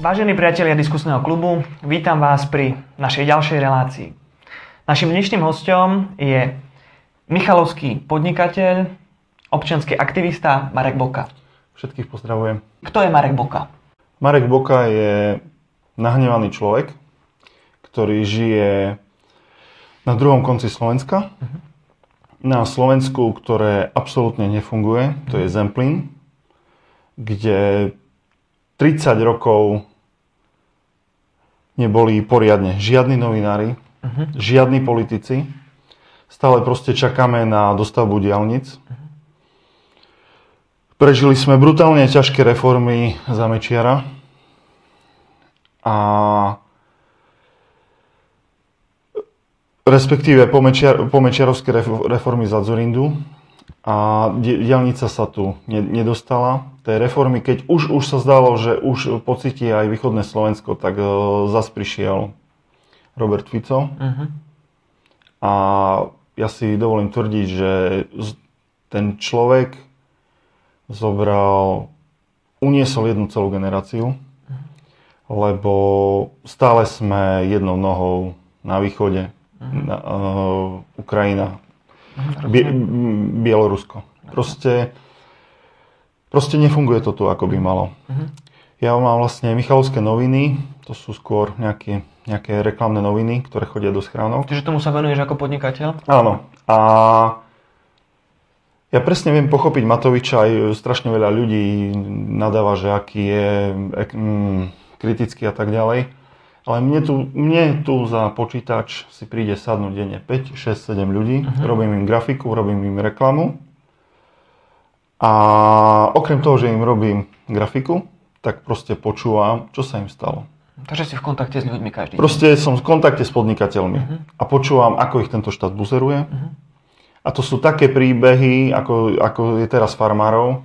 Vážení priatelia diskusného klubu, vítam vás pri našej ďalšej relácii. Našim dnešným hostom je Michalovský podnikateľ, občianský aktivista Marek Boka. Všetkých pozdravujem. Kto je Marek Boka? Marek Boka je nahnevaný človek, ktorý žije na druhom konci Slovenska. Na Slovensku, ktoré absolútne nefunguje, to je Zemplín, kde 30 rokov neboli poriadne žiadni novinári, uh-huh. žiadni politici. Stále proste čakáme na dostavbu diálnic. Prežili sme brutálne ťažké reformy za Mečiara. A respektíve po, Mečiar, po Mečiarovské reformy za Zurindu a diálnica sa tu nedostala. Tej reformy, keď už, už sa zdalo, že už pocíti aj východné Slovensko, tak uh, zas prišiel Robert Fico. Uh-huh. A ja si dovolím tvrdiť, že ten človek zobral, uniesol jednu celú generáciu, uh-huh. lebo stále sme jednou nohou na východe, uh-huh. na, uh, Ukrajina, Bie, Bielorusko. Proste, proste nefunguje to tu, ako by malo. Uh-huh. Ja mám vlastne Michalovské noviny, to sú skôr nejaké, nejaké reklamné noviny, ktoré chodia do schránok. Čiže tomu sa venuješ ako podnikateľ? Áno. A ja presne viem pochopiť Matoviča, aj strašne veľa ľudí nadáva, že aký je mm, kritický a tak ďalej. Ale mne tu, mne tu za počítač si príde sadnúť denne 5, 6, 7 ľudí, uh-huh. robím im grafiku, robím im reklamu. A okrem toho, že im robím grafiku, tak proste počúvam, čo sa im stalo. Takže si v kontakte s ľuďmi každý deň. Proste som v kontakte s podnikateľmi uh-huh. a počúvam, ako ich tento štát buzeruje. Uh-huh. A to sú také príbehy, ako, ako je teraz farmárov.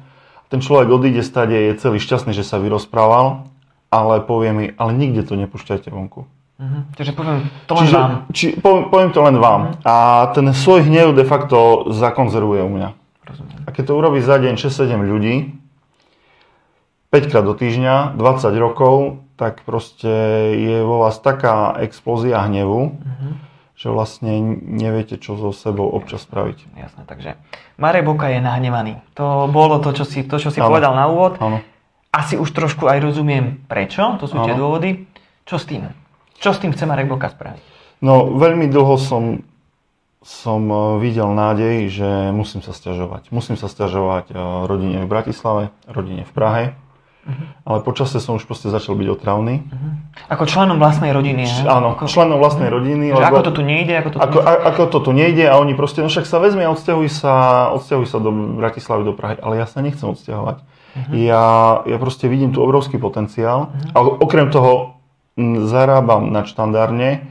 Ten človek odíde stade, je celý šťastný, že sa vyrozprával ale povie mi, ale nikde to nepúšťajte vonku. Uh-huh. Čiže poviem to len Čiže, vám. Či, poviem, poviem to len vám. Uh-huh. A ten svoj hnev de facto zakonzervuje u mňa. Rozumiem. A keď to urobí za deň 6-7 ľudí, 5 krát do týždňa, 20 rokov, tak proste je vo vás taká explózia hnevu, uh-huh. že vlastne neviete, čo so sebou občas spraviť. Jasné, takže Marek Boka je nahnevaný. To bolo to, čo si, to, čo si povedal na úvod. Áno asi už trošku aj rozumiem prečo, to sú tie dôvody. Čo s tým? Čo s tým chce Marek Boka spraviť? No, veľmi dlho som, som e, videl nádej, že musím sa stiažovať. Musím sa stiažovať e, rodine v Bratislave, rodine v Prahe. Uh-huh. Ale počasie som už proste začal byť otravný. Uh-huh. Ako členom vlastnej rodiny, Č- Áno, ako... členom vlastnej rodiny. Že lebo... ako to tu nejde? Ako to tu, ako, nejde? ako to tu nejde a oni proste, no však sa vezme a odsťahuj sa, odsťahuj sa do Bratislavy, do Prahy. Ale ja sa nechcem odsťahovať. Uh-huh. Ja, ja proste vidím tu obrovský potenciál. Uh-huh. A okrem toho m, zarábam nadštandardne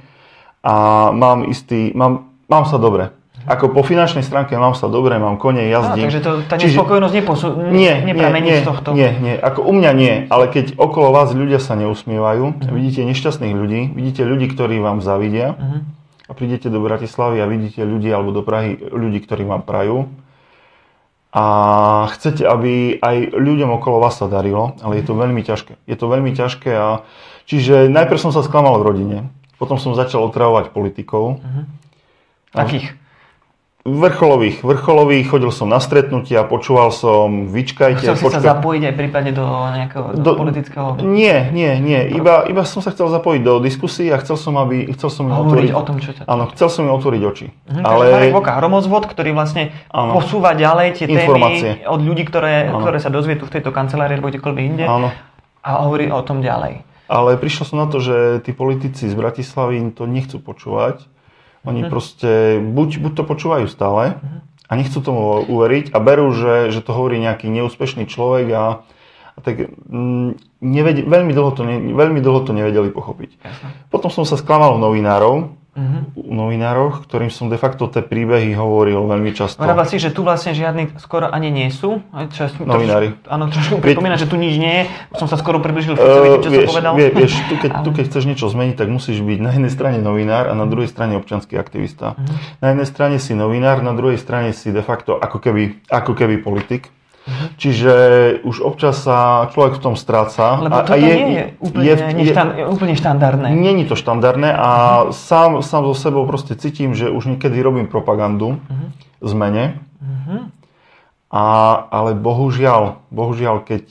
a mám istý, mám, mám sa dobre. Ako po finančnej stránke mám sa dobre, mám kone, jazdím. Á, takže to, tá nespokojnosť neposu, nie, nie, z tohto? Nie, nie, ako u mňa nie, ale keď okolo vás ľudia sa neusmievajú, uh-huh. vidíte nešťastných ľudí, vidíte ľudí, ktorí vám zavidia uh-huh. a prídete do Bratislavy a vidíte ľudí alebo do Prahy ľudí, ktorí vám prajú, a chcete, aby aj ľuďom okolo vás sa darilo, ale je to veľmi ťažké. Je to veľmi ťažké a čiže najprv som sa sklamal v rodine, potom som začal otravovať politikov. Uh-huh. Akých? Vrcholových, vrcholových, chodil som na stretnutia, počúval som, vyčkajte. Chcel si počkaj... sa zapojiť aj prípadne do nejakého do, do politického... Nie, nie, nie, iba, iba som sa chcel zapojiť do diskusí a chcel som, aby, chcel som im otvoriť... o tom, čo ťa... Áno, chcel som im otvoriť oči. Mhm, ale... Takže Marek hromozvod, ktorý vlastne áno. posúva ďalej tie Informácie. témy od ľudí, ktoré, ktoré sa dozvie tu v tejto kancelárii alebo kdekoľvek inde áno. a hovorí o tom ďalej. Ale prišiel som na to, že tí politici z Bratislavy to nechcú počúvať. Oni uh-huh. proste buď, buď to počúvajú stále, uh-huh a nechcú tomu uveriť a berú, že, že to hovorí nejaký neúspešný človek a, a tak mm, nevedi, veľmi, dlho to ne, veľmi dlho to nevedeli pochopiť. Jasne. Potom som sa sklamal novinárov, uh-huh. novinároch, ktorým som de facto tie príbehy hovoril veľmi často. Vravel si, že tu vlastne žiadni skoro ani nie sú? Čas, Novinári. Troš, áno, trošku pripomína, že tu nič nie je. Som sa skoro približil, uh, čo vieš, som povedal. Vie, vieš, tu keď, tu keď chceš niečo zmeniť, tak musíš byť na jednej strane novinár a na druhej strane občanský aktivista. Uh-huh. Na jednej strane si novinár, na druhej strane si de facto ako keby, ako keby politik. Čiže už občas sa človek v tom stráca. Lebo toto je, nie je úplne, je, neštan, je, úplne štandardné. Není to štandardné a uh-huh. sám, sám so sebou proste cítim, že už niekedy robím propagandu uh-huh. zmene. Uh-huh. A, ale bohužiaľ, bohužiaľ, keď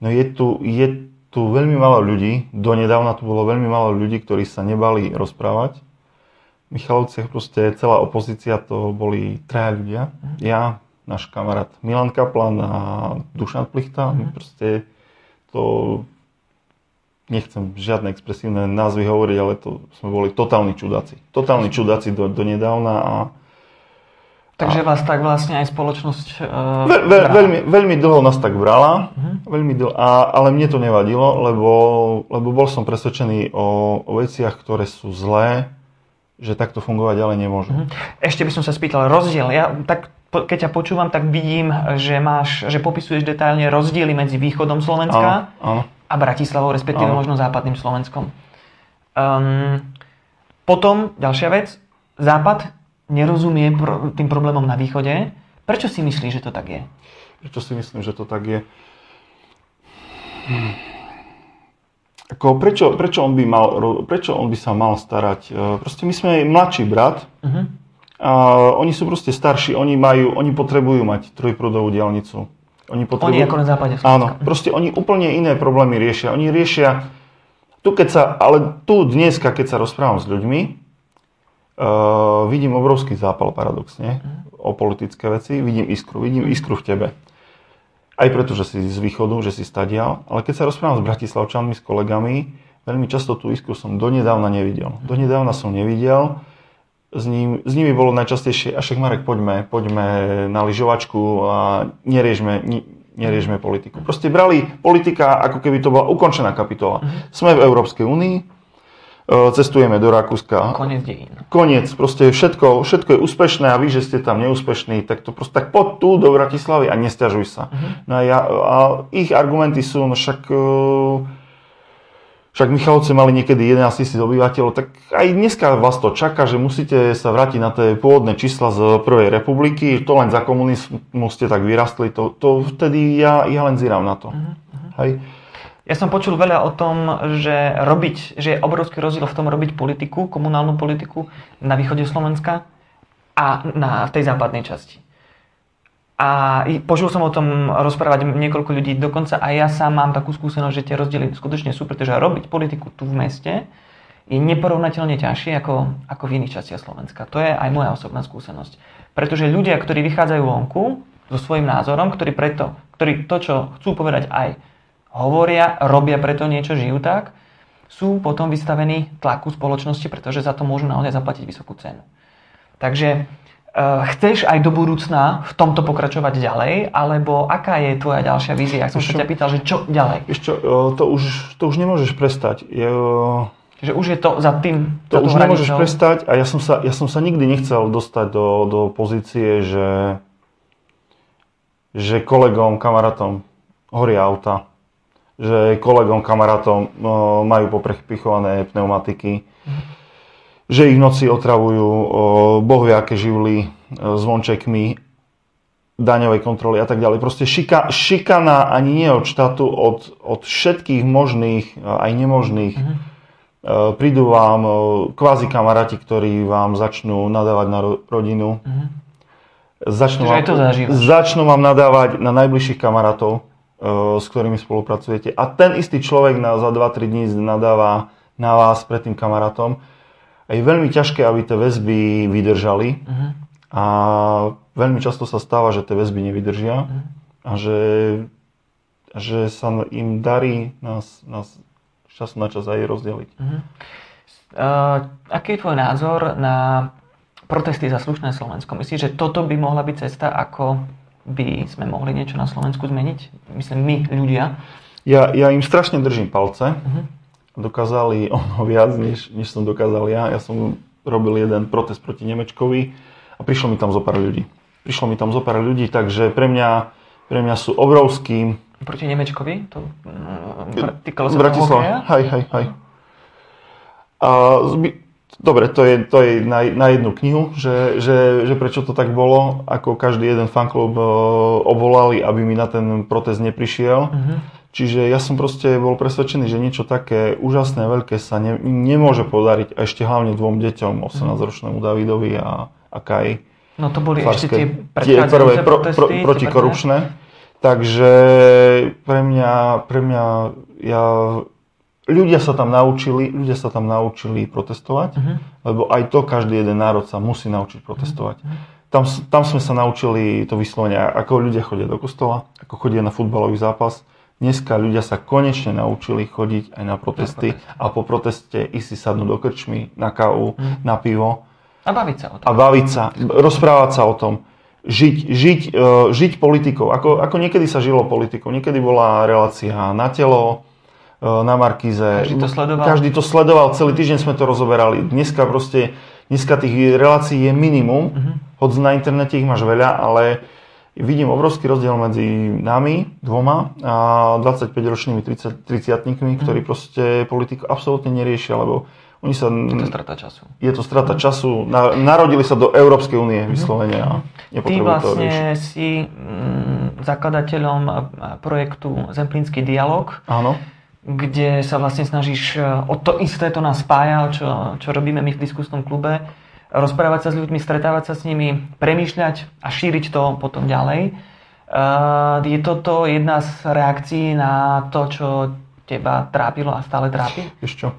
no je, tu, je tu veľmi málo ľudí, donedávna tu bolo veľmi málo ľudí, ktorí sa nebali rozprávať. V Michalovciach proste celá opozícia to boli traja ľudia. Uh-huh. Ja, náš kamarát Milan Kaplan a Dušan Plichta. My proste to nechcem žiadne expresívne názvy hovoriť, ale to sme boli totálni čudáci. Totálni čudáci do, do nedávna a Takže vás tak vlastne aj spoločnosť uh, ve, ve, veľmi, veľmi dlho nás tak brala, uh-huh. veľmi dlho, a, ale mne to nevadilo, lebo, lebo bol som presvedčený o, o veciach, ktoré sú zlé, že takto fungovať ďalej nemôžu. Uh-huh. Ešte by som sa spýtal, rozdiel, ja tak keď ťa počúvam, tak vidím, že máš, že popisuješ detailne rozdiely medzi východom Slovenska áno, áno. a Bratislavou, respektíve áno. možno západným Slovenskom. Um, potom, ďalšia vec, Západ nerozumie pro, tým problémom na východe. Prečo si myslíš, že to tak je? Prečo si myslím, že to tak je? Ako, prečo, prečo, on by mal, prečo on by sa mal starať? E, proste my sme mladší brat, uh-huh a oni sú proste starší, oni majú, oni potrebujú mať trojprúdovú diálnicu. Oni, potrebujú... oni ako na západe Slovenska. Áno, proste oni úplne iné problémy riešia. Oni riešia, tu keď sa, ale tu dneska, keď sa rozprávam s ľuďmi, uh, vidím obrovský zápal paradoxne mm. o politické veci, vidím iskru, vidím iskru v tebe. Aj preto, že si z východu, že si stadial, ale keď sa rozprávam s bratislavčanmi, s kolegami, veľmi často tú iskru som donedávna nevidel. Donedávna som nevidel, s, ním, s nimi bolo najčastejšie, a však Marek, poďme, poďme na lyžovačku a neriežme, neriežme politiku. Proste brali politika, ako keby to bola ukončená kapitola. Mm-hmm. Sme v Európskej únii, e, cestujeme do Rakúska. Koniec dejín. Koniec, proste všetko, všetko je úspešné a vy, že ste tam neúspešní, tak to proste tak poď tu do Bratislavy a nestiažuj sa. Mm-hmm. No a, ja, a ich argumenty sú, no však uh, však Michalovce mali niekedy 11 tisíc obyvateľov, tak aj dneska vás to čaká, že musíte sa vrátiť na tie pôvodné čísla z Prvej republiky, to len za komunizmu ste tak vyrastli, to, to vtedy ja, ja len zíram na to. Uh-huh. Hej. Ja som počul veľa o tom, že robiť, že je obrovský rozdiel v tom robiť politiku, komunálnu politiku na východe Slovenska a na tej západnej časti. A počul som o tom rozprávať niekoľko ľudí, dokonca aj ja sám mám takú skúsenosť, že tie rozdiely skutočne sú, pretože robiť politiku tu v meste je neporovnateľne ťažšie ako, ako v iných častiach Slovenska. To je aj moja osobná skúsenosť. Pretože ľudia, ktorí vychádzajú vonku so svojím názorom, ktorí, preto, ktorí to, čo chcú povedať aj hovoria, robia preto niečo, žijú tak, sú potom vystavení tlaku spoločnosti, pretože za to môžu naozaj zaplatiť vysokú cenu. Takže chceš aj do budúcna v tomto pokračovať ďalej, alebo aká je tvoja ďalšia vízia? Ja som sa ťa pýtal, že čo ďalej? Ešte, eh, to, už, to už nemôžeš prestať. Je, Čiže už je to za tým To už nemôžeš prestať a ja som, sa, ja som sa nikdy nechcel dostať do, do pozície, že, že kolegom, kamarátom horia auta, že kolegom, kamarátom majú poprepichované pneumatiky. Mhm že ich noci otravujú boh vie aké živly zvončekmi, daňovej kontroly a tak ďalej. Proste šika, šikana ani nie od štátu, od, od všetkých možných aj nemožných. Mm-hmm. Prídu vám kvázi kamaráti, ktorí vám začnú nadávať na rodinu. Mm-hmm. Začnú, vám, začnú vám nadávať na najbližších kamarátov, s ktorými spolupracujete. A ten istý človek na, za 2-3 dní nadáva na vás pred tým kamarátom je veľmi ťažké, aby tie väzby vydržali. Uh-huh. A veľmi často sa stáva, že tie väzby nevydržia uh-huh. a že, že sa im darí nás, nás čas na čas aj rozdeliť. Uh-huh. Uh, aký je tvoj názor na protesty za slušné Slovensko? Myslíš, že toto by mohla byť cesta, ako by sme mohli niečo na Slovensku zmeniť? Myslím, my, ľudia. Ja, ja im strašne držím palce. Uh-huh dokázali ono viac, než, než som dokázal ja. Ja som robil jeden protest proti Nemečkovi a prišlo mi tam zo pár ľudí. Prišlo mi tam zo pár ľudí, takže pre mňa, pre mňa sú obrovský... Proti Nemečkovi? To, týkalo sa Bratislava. Hej, hej, hej. A Dobre, to je, to je na, na jednu knihu, že, že, že prečo to tak bolo, ako každý jeden fanklub uh, obvolali, aby mi na ten protest neprišiel. Uh-huh. Čiže ja som proste bol presvedčený, že niečo také úžasné, veľké sa ne, nemôže podariť a ešte hlavne dvom deťom, 18-ročnému Davidovi a, a Kai. No to boli Farské, ešte tie tie prvé pro, pro, protikorupčné. Takže pre mňa, pre mňa ja ľudia sa tam naučili, ľudia sa tam naučili protestovať, uh-huh. lebo aj to každý jeden národ sa musí naučiť protestovať. Uh-huh. Tam, tam sme sa naučili to vyslovene, ako ľudia chodia do kostola, ako chodia na futbalový zápas. Dneska ľudia sa konečne naučili chodiť aj na protesty a po proteste ísť si sadnúť do krčmy, na kávu, uh-huh. na pivo. A baviť sa o tom. A baviť sa, rozprávať sa o tom. Žiť, žiť, uh, žiť politikou, ako, ako niekedy sa žilo politikou. Niekedy bola relácia na telo, na Markíze. Každý to sledoval? Každý to sledoval, celý týždeň sme to rozoberali. Dneska proste, dneska tých relácií je minimum, uh-huh. hoď na internete ich máš veľa, ale vidím obrovský rozdiel medzi nami dvoma a 25-ročnými 30 30 ktorí proste politiku absolútne neriešia, lebo oni sa... Je to strata času. Je to strata času. Na, narodili sa do Európskej únie vyslovene a Ty vlastne to si mm, zakladateľom projektu Zemplínsky dialog. Áno kde sa vlastne snažíš e, o to isté, to nás spája, čo, čo robíme my v diskusnom klube, rozprávať sa s ľuďmi, stretávať sa s nimi, premýšľať a šíriť to potom ďalej. E, je toto jedna z reakcií na to, čo teba trápilo a stále trápi? Ešte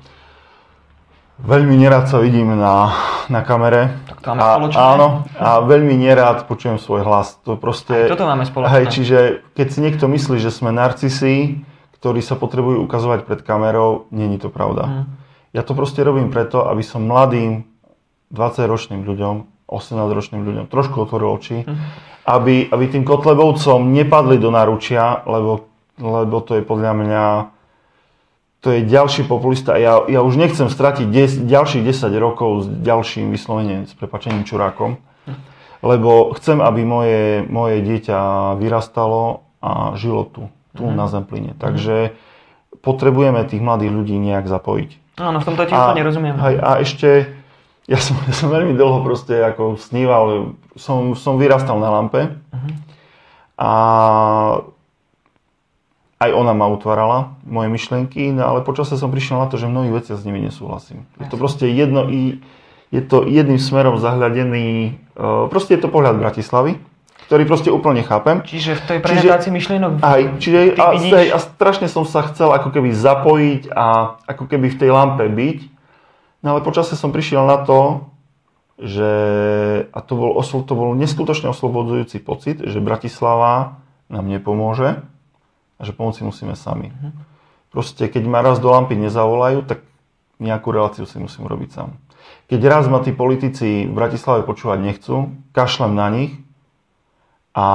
Veľmi nerád sa vidím na, na kamere. Tak to máme a, spoločné. Áno, a veľmi nerád počujem svoj hlas. To proste, Aj toto máme spoločné. Hej, čiže keď si niekto myslí, že sme narcisi, ktorí sa potrebujú ukazovať pred kamerou, není to pravda. Mm. Ja to proste robím preto, aby som mladým 20-ročným ľuďom, 18-ročným ľuďom trošku otvoril oči, mm. aby, aby tým Kotlebovcom nepadli do naručia, lebo, lebo to je podľa mňa to je ďalší populista. Ja, ja už nechcem stratiť des, ďalších 10 rokov s ďalším vyslovením, s prepačením čurákom, mm. lebo chcem, aby moje, moje dieťa vyrastalo a žilo tu tu mm-hmm. na Zemplíne. Takže potrebujeme tých mladých ľudí nejak zapojiť. Áno, v tomto ti úplne rozumiem. Hej, a ešte, ja som, ja som veľmi dlho proste ako sníval, som, som vyrastal na lampe mm-hmm. a aj ona ma utvárala, moje myšlienky, no ale počasie som prišiel na to, že mnohých veci s nimi nesúhlasím. Je to proste jedno i je to jedným smerom zahľadený, proste je to pohľad Bratislavy, ktorý proste úplne chápem. Čiže v tej prezentácii myšlienok aj, čiže a, vidíš... a strašne som sa chcel ako keby zapojiť a ako keby v tej lampe byť. No ale počasie som prišiel na to, že, a to bol, to bol neskutočne oslobodzujúci pocit, že Bratislava nám nepomôže a že pomoci musíme sami. Mhm. Proste, keď ma raz do lampy nezavolajú, tak nejakú reláciu si musím robiť sám. Keď raz ma tí politici v Bratislave počúvať nechcú, kašlem na nich a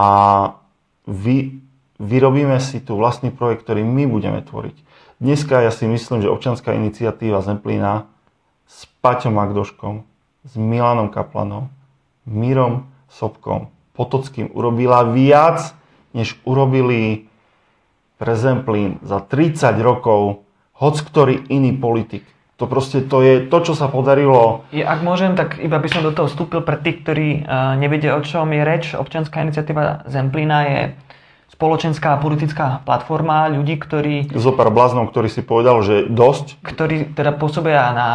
vy, vyrobíme si tu vlastný projekt, ktorý my budeme tvoriť. Dneska ja si myslím, že občanská iniciatíva Zemplína s Paťom Magdoškom, s Milanom Kaplanom, Mírom Sobkom, Potockým urobila viac, než urobili pre Zemplín za 30 rokov hoc ktorý iný politik. To proste to je to, čo sa podarilo. Je, ak môžem, tak iba by som do toho vstúpil pre tých, ktorí uh, nevedia, o čom je reč. Občianská iniciatíva Zemplína je spoločenská a politická platforma ľudí, ktorí... Zopár bláznov, ktorý si povedal, že dosť. Ktorí teda pôsobia na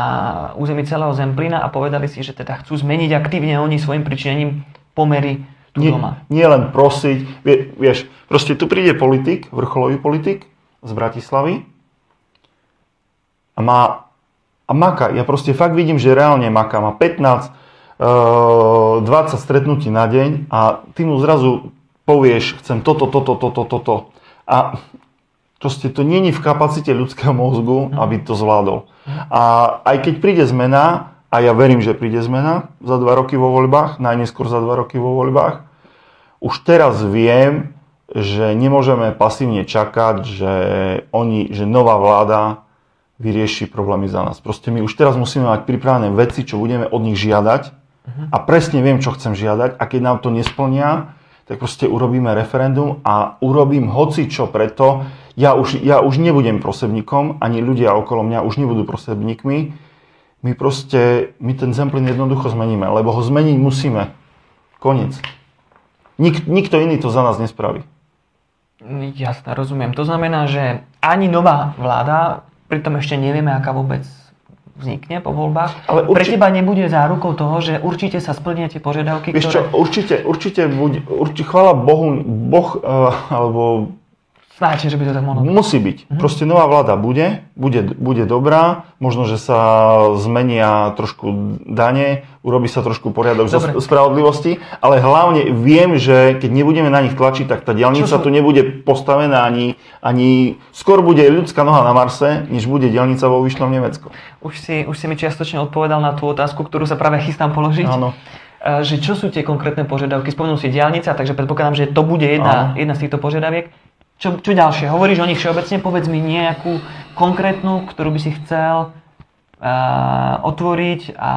území celého Zemplína a povedali si, že teda chcú zmeniť aktívne oni svojim pričinením pomery tu nie, doma. Nie len prosiť. Vie, vieš, proste tu príde politik, vrcholový politik z Bratislavy a má a maka. Ja proste fakt vidím, že reálne maka. Má 15, 20 e, stretnutí na deň a ty mu zrazu povieš, chcem toto, toto, toto, toto. A proste to není v kapacite ľudského mozgu, mhm. aby to zvládol. A aj keď príde zmena, a ja verím, že príde zmena za dva roky vo voľbách, najneskôr za dva roky vo voľbách, už teraz viem, že nemôžeme pasívne čakať, že oni, že nová vláda vyrieši problémy za nás. Proste my už teraz musíme mať pripravené veci, čo budeme od nich žiadať uh-huh. a presne viem, čo chcem žiadať a keď nám to nesplnia, tak proste urobíme referendum a urobím hoci čo preto. Ja už, ja už nebudem prosebníkom, ani ľudia okolo mňa už nebudú prosebníkmi. my proste, my ten Zemplín jednoducho zmeníme, lebo ho zmeniť musíme. Koniec. Nik, nikto iný to za nás nespraví. Jasné, rozumiem. To znamená, že ani nová vláda, pritom ešte nevieme, aká vôbec vznikne po voľbách, Ale urči... pre teba nebude zárukou toho, že určite sa splnia tie požiadavky, Vieš ktoré... čo, určite, určite, buď, určite, chvála Bohu, Boh, uh, alebo Snáčne, že by to tak mohlo byť. Musí byť. Mhm. Proste nová vláda bude, bude, bude dobrá, možno, že sa zmenia trošku dane, urobí sa trošku poriadok zo spravodlivosti, ale hlavne viem, že keď nebudeme na nich tlačiť, tak tá dielnica sú... tu nebude postavená ani, ani skôr bude ľudská noha na Marse, než bude dielnica vo Vyšnom Nemecku. Už si, už si mi čiastočne odpovedal na tú otázku, ktorú sa práve chystám položiť. Áno e, že čo sú tie konkrétne požiadavky. Spomenul si diálnica, takže predpokladám, že to bude jedna, jedna z týchto požiadaviek. Čo, čo ďalšie? Hovoríš o nich všeobecne, povedz mi nejakú konkrétnu, ktorú by si chcel uh, otvoriť a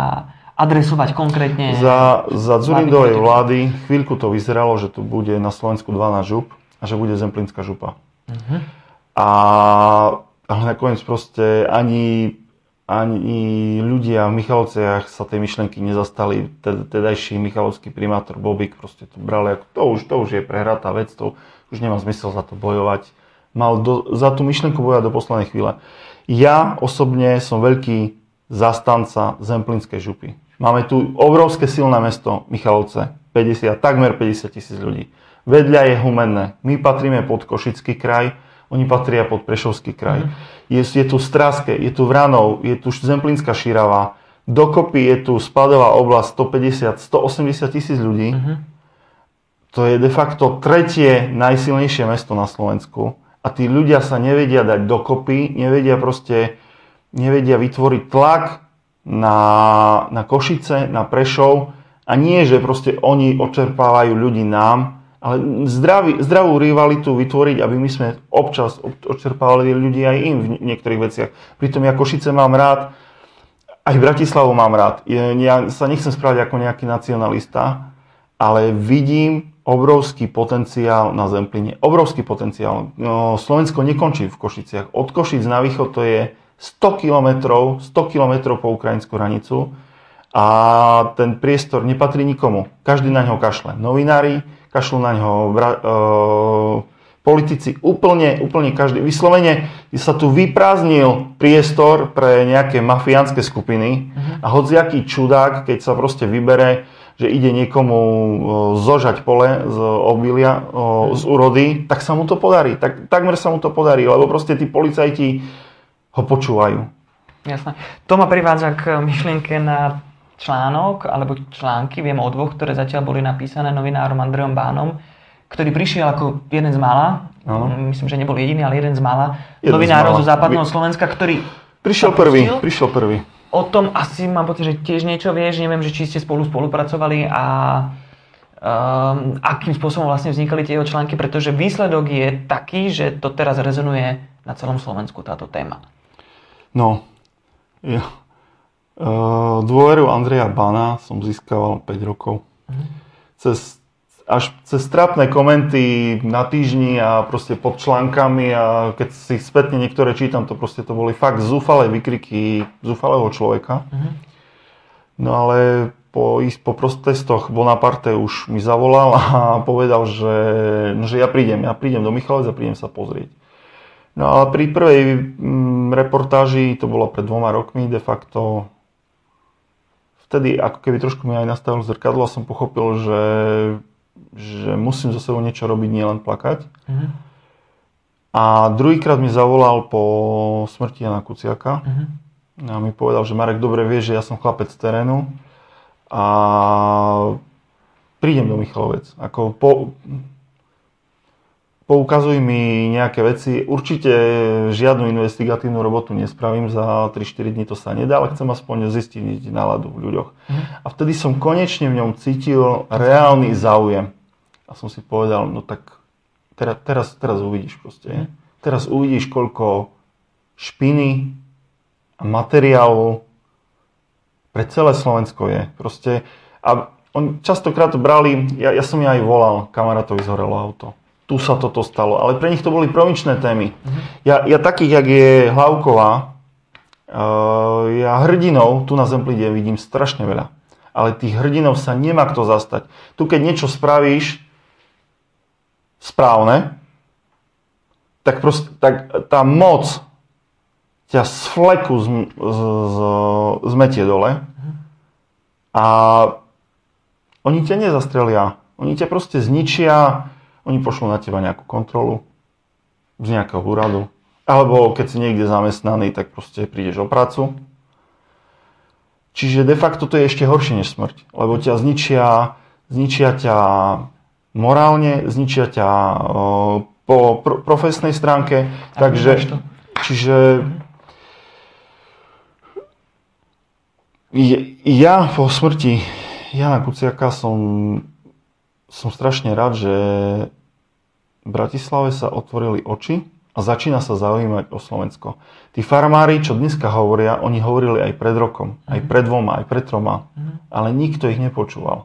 adresovať konkrétne. Za, za Zurindovej vlády chvíľku to vyzeralo, že tu bude na Slovensku 12 žup a že bude Zemplínska župa. Uh-huh. A ale nakoniec proste ani, ani ľudia v Michalovciach sa tej myšlenky nezastali. Tedajší Michalovský primátor Bobik proste to brali ako to už, to už je prehratá vec, to, už nemá zmysel za to bojovať. Mal do, za tú myšlienku bojovať do poslednej chvíle. Ja osobne som veľký zastanca Zemplínskej župy. Máme tu obrovské silné mesto Michalovce, 50, takmer 50 tisíc ľudí. Vedľa je Humenné. My patríme pod Košický kraj, oni patria pod Prešovský kraj. Mm. Je, je tu Stráske, je tu Vranov, je tu Zemplínska Šírava, dokopy je tu spadová oblasť 150-180 tisíc ľudí. Mm-hmm to je de facto tretie najsilnejšie mesto na Slovensku a tí ľudia sa nevedia dať dokopy, nevedia proste, nevedia vytvoriť tlak na, na Košice, na Prešov a nie, že proste oni očerpávajú ľudí nám, ale zdravý, zdravú rivalitu vytvoriť, aby my sme občas očerpávali ľudí aj im v niektorých veciach. Pritom ja Košice mám rád, aj Bratislavu mám rád. Ja sa nechcem správať ako nejaký nacionalista, ale vidím obrovský potenciál na Zemplíne. Obrovský potenciál. No, Slovensko nekončí v Košiciach. Od Košic na východ to je 100 km, 100 km po ukrajinskú hranicu a ten priestor nepatrí nikomu. Každý na ňo kašle. Novinári, kašľú na ňo vra, e, politici, úplne, úplne každý. Vyslovene sa tu vyprázdnil priestor pre nejaké mafiánske skupiny uh-huh. a hociaký čudák, keď sa proste vybere že ide niekomu zožať pole z obilia, z úrody, tak sa mu to podarí. Tak, takmer sa mu to podarí, lebo proste tí policajti ho počúvajú. Jasné. To ma privádza k myšlienke na článok, alebo články, viem o dvoch, ktoré zatiaľ boli napísané novinárom Andreom Bánom, ktorý prišiel ako jeden z mála, ano. myslím, že nebol jediný, ale jeden z mála, jeden novinárov zo západného Slovenska, ktorý Prišiel prvý, prišiel prvý o tom asi mám pocit, že tiež niečo vieš, neviem, že či ste spolu spolupracovali a um, akým spôsobom vlastne vznikali tie jeho články, pretože výsledok je taký, že to teraz rezonuje na celom Slovensku táto téma. No, ja, uh, dôveru Andreja Bana som získaval 5 rokov. Mhm. Cez až cez trápne komenty na týždni a proste pod článkami a keď si spätne niektoré čítam, to proste to boli fakt zúfalé vykriky zúfalého človeka. Mm-hmm. No ale po, po protestoch Bonaparte už mi zavolal a povedal, že, no, že ja prídem, ja prídem do Michalovec a prídem sa pozrieť. No ale pri prvej mm, reportáži, to bolo pred dvoma rokmi, de facto vtedy ako keby trošku mi aj nastavil zrkadlo a som pochopil, že že musím so sebou niečo robiť, nielen plakať. Uh-huh. A druhýkrát mi zavolal po smrti Jana Kuciaka uh-huh. a mi povedal, že Marek, dobre vie, že ja som chlapec z terénu a prídem do Michalovec. Ako po, poukazuj mi nejaké veci. Určite žiadnu investigatívnu robotu nespravím, za 3-4 dní to sa nedá, ale chcem aspoň zistiť náladu v ľuďoch. Uh-huh. A vtedy som konečne v ňom cítil reálny záujem. A som si povedal, no tak teraz, teraz, teraz uvidíš proste. Teraz uvidíš, koľko špiny a materiálu pre celé Slovensko je. Proste, a on častokrát to brali, ja, ja som ja aj volal, kamarátovi zhorelo auto. Tu sa toto stalo, ale pre nich to boli provinčné témy. Uh-huh. Ja, ja takých, jak je Hlavková, Uh, ja hrdinov tu na Zemplíde vidím strašne veľa. Ale tých hrdinov sa nemá kto zastať. Tu keď niečo spravíš správne, tak, proste, tak tá moc ťa z fleku z, z, z, zmetie dole a oni ťa nezastrelia. Oni ťa proste zničia, oni pošlú na teba nejakú kontrolu z nejakého úradu. Alebo keď si niekde zamestnaný, tak proste prídeš o prácu. Čiže de facto to je ešte horšie než smrť, lebo ťa zničia, zničia ťa morálne, zničia ťa po pr- profesnej stránke, A takže, čiže ja po smrti Jana Kuciaka som, som strašne rád, že v Bratislave sa otvorili oči a začína sa zaujímať o Slovensko. Tí farmári, čo dneska hovoria, oni hovorili aj pred rokom, aj pred dvoma, aj pred troma, ale nikto ich nepočúval.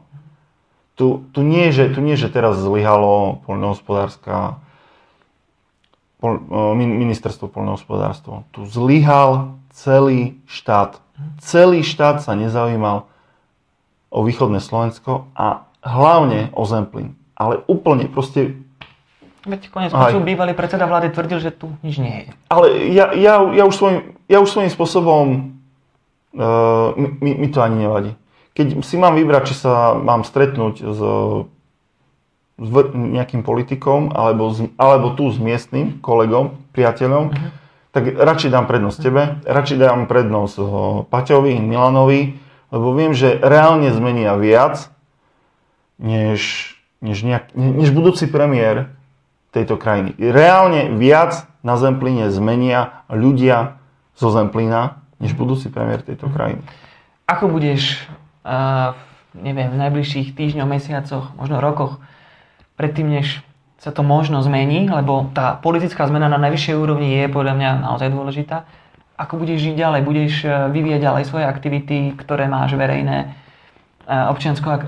Tu, tu, nie, že, tu nie, že teraz zlyhalo poľnohospodárska pol, ministerstvo poľnohospodárstva. Tu zlyhal celý štát. Celý štát sa nezaujímal o východné Slovensko a hlavne o Zemplín. Ale úplne, proste Veď konec koncov bývalý predseda vlády tvrdil, že tu nič nie je. Ale ja, ja, ja, už, svojím, ja už svojím spôsobom, uh, mi, mi to ani nevadí. Keď si mám vybrať, či sa mám stretnúť s, s nejakým politikom, alebo, z, alebo tu s miestnym kolegom, priateľom, uh-huh. tak radšej dám prednosť tebe, radšej dám prednosť uh, Paťovi, Milanovi, lebo viem, že reálne zmenia viac, než, než, nejak, než budúci premiér, tejto krajiny. Reálne viac na Zemplíne zmenia ľudia zo Zemplína, než budúci premiér tejto krajiny. Ako budeš, uh, neviem, v najbližších týždňoch, mesiacoch, možno rokoch, predtým, než sa to možno zmení, lebo tá politická zmena na najvyššej úrovni je podľa mňa naozaj dôležitá. Ako budeš žiť ďalej? Budeš vyvíjať ďalej svoje aktivity, ktoré máš verejné,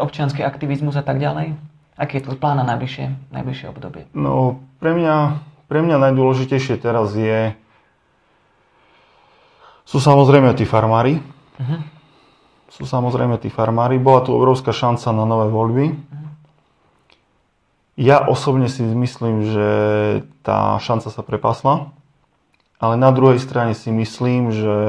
občianský aktivizmus a tak ďalej? Aký je to plán na najbližšie, najbližšie obdobie? No, pre mňa, pre mňa najdôležitejšie teraz je, sú samozrejme tí farmári. Uh-huh. Sú samozrejme tí farmári. Bola tu obrovská šanca na nové voľby. Uh-huh. Ja osobne si myslím, že tá šanca sa prepasla. Ale na druhej strane si myslím, že,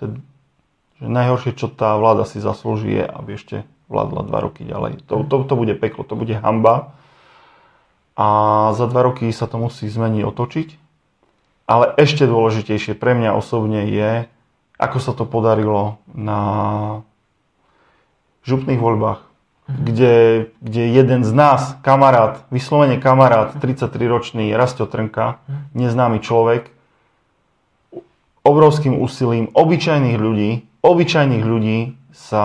že najhoršie, čo tá vláda si zaslúži, je, aby ešte vládla dva roky ďalej. To, to, to bude peklo, to bude hamba. A za dva roky sa to musí zmeniť, otočiť. Ale ešte dôležitejšie pre mňa osobne je, ako sa to podarilo na župných voľbách, mhm. kde, kde jeden z nás, kamarát, vyslovene kamarát, 33-ročný Rastio Trnka, mhm. neznámy človek, obrovským úsilím obyčajných ľudí, obyčajných ľudí sa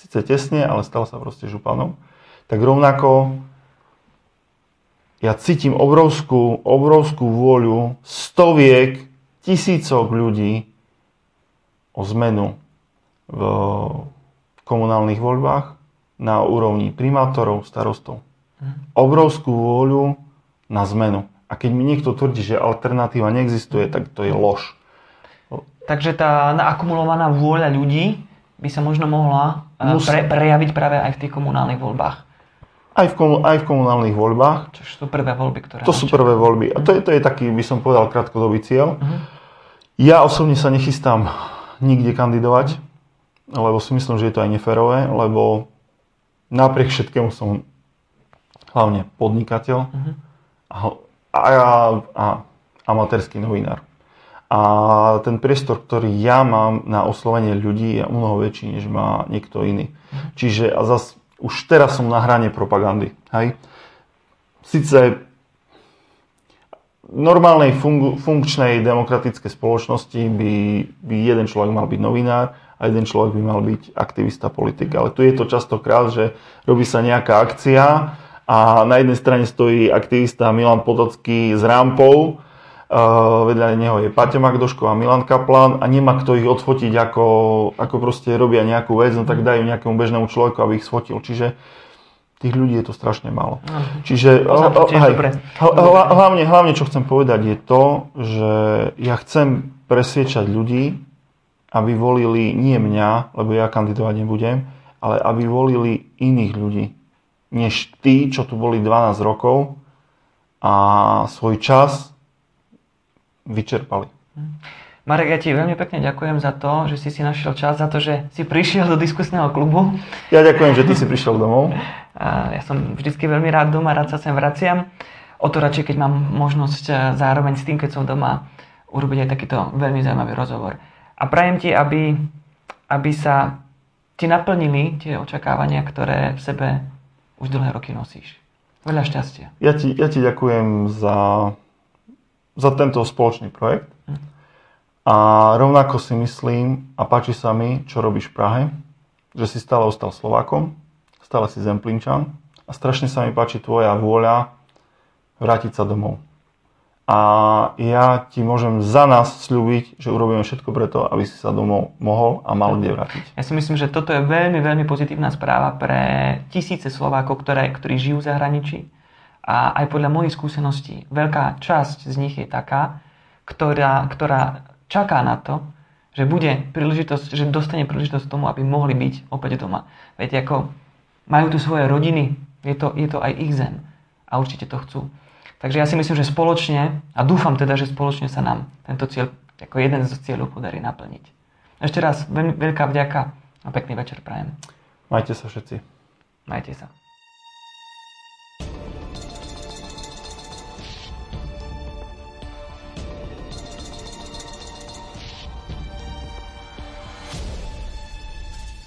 síce tesne, ale stal sa proste županom, tak rovnako ja cítim obrovskú, obrovskú vôľu stoviek, tisícok ľudí o zmenu v, komunálnych voľbách na úrovni primátorov, starostov. Mhm. Obrovskú vôľu na zmenu. A keď mi niekto tvrdí, že alternatíva neexistuje, tak to je lož. Takže tá naakumulovaná vôľa ľudí by sa možno mohla eh, pre, prejaviť práve aj v tých komunálnych voľbách. Aj v, komu, aj v komunálnych voľbách. Čo sú prvé voľby, ktoré... To sú prvé voľby. A to je, to je taký, by som povedal, krátkodobý cieľ. Uh-huh. Ja osobne sa nechystám nikde kandidovať, lebo si myslím, že je to aj neférové, lebo napriek všetkému som hlavne podnikateľ uh-huh. a, a, a amatérský novinár. A ten priestor, ktorý ja mám na oslovenie ľudí je o mnoho väčší, než má niekto iný. Čiže a zas, už teraz som na hrane propagandy. Hej? Sice v normálnej fun- funkčnej demokratickej spoločnosti by, by jeden človek mal byť novinár a jeden človek by mal byť aktivista, politik. Ale tu je to častokrát, že robí sa nejaká akcia a na jednej strane stojí aktivista Milan Potocký s rampou vedľa neho je Paťo Magdoško a Milan Kaplan a nemá kto ich odfotiť, ako, ako proste robia nejakú vec, no tak dajú nejakému bežnému človeku, aby ich sfotil. Čiže tých ľudí je to strašne málo. Čiže hej, hlavne, hlavne, čo chcem povedať, je to, že ja chcem presviečať ľudí, aby volili nie mňa, lebo ja kandidovať nebudem, ale aby volili iných ľudí, než tí, čo tu boli 12 rokov a svoj čas vyčerpali. Marek, ja ti veľmi pekne ďakujem za to, že si si našiel čas, za to, že si prišiel do diskusného klubu. Ja ďakujem, že ty si prišiel domov. Ja som vždycky veľmi rád doma, rád sa sem vraciam. O to radšej, keď mám možnosť eh, zároveň s tým, keď som doma, urobiť aj takýto veľmi zaujímavý rozhovor. A prajem ti, aby, aby sa ti naplnili tie očakávania, ktoré v sebe už dlhé roky nosíš. Veľa šťastia. Ja ti, ja ti ďakujem za, za tento spoločný projekt. A rovnako si myslím, a páči sa mi, čo robíš v Prahe, že si stále ostal Slovákom, stále si Zemplinčan a strašne sa mi páči tvoja vôľa vrátiť sa domov. A ja ti môžem za nás sľúbiť, že urobíme všetko preto, aby si sa domov mohol a mal kde vrátiť. Ja si myslím, že toto je veľmi, veľmi pozitívna správa pre tisíce Slovákov, ktoré, ktorí žijú v zahraničí. A aj podľa mojich skúseností, veľká časť z nich je taká, ktorá, ktorá čaká na to, že bude príležitosť, že dostane príležitosť tomu, aby mohli byť opäť doma. Viete, ako majú tu svoje rodiny, je to, je to aj ich zem a určite to chcú. Takže ja si myslím, že spoločne, a dúfam teda, že spoločne sa nám tento cieľ, ako jeden z cieľov podarí naplniť. Ešte raz veľká vďaka a pekný večer prajem. Majte sa všetci. Majte sa.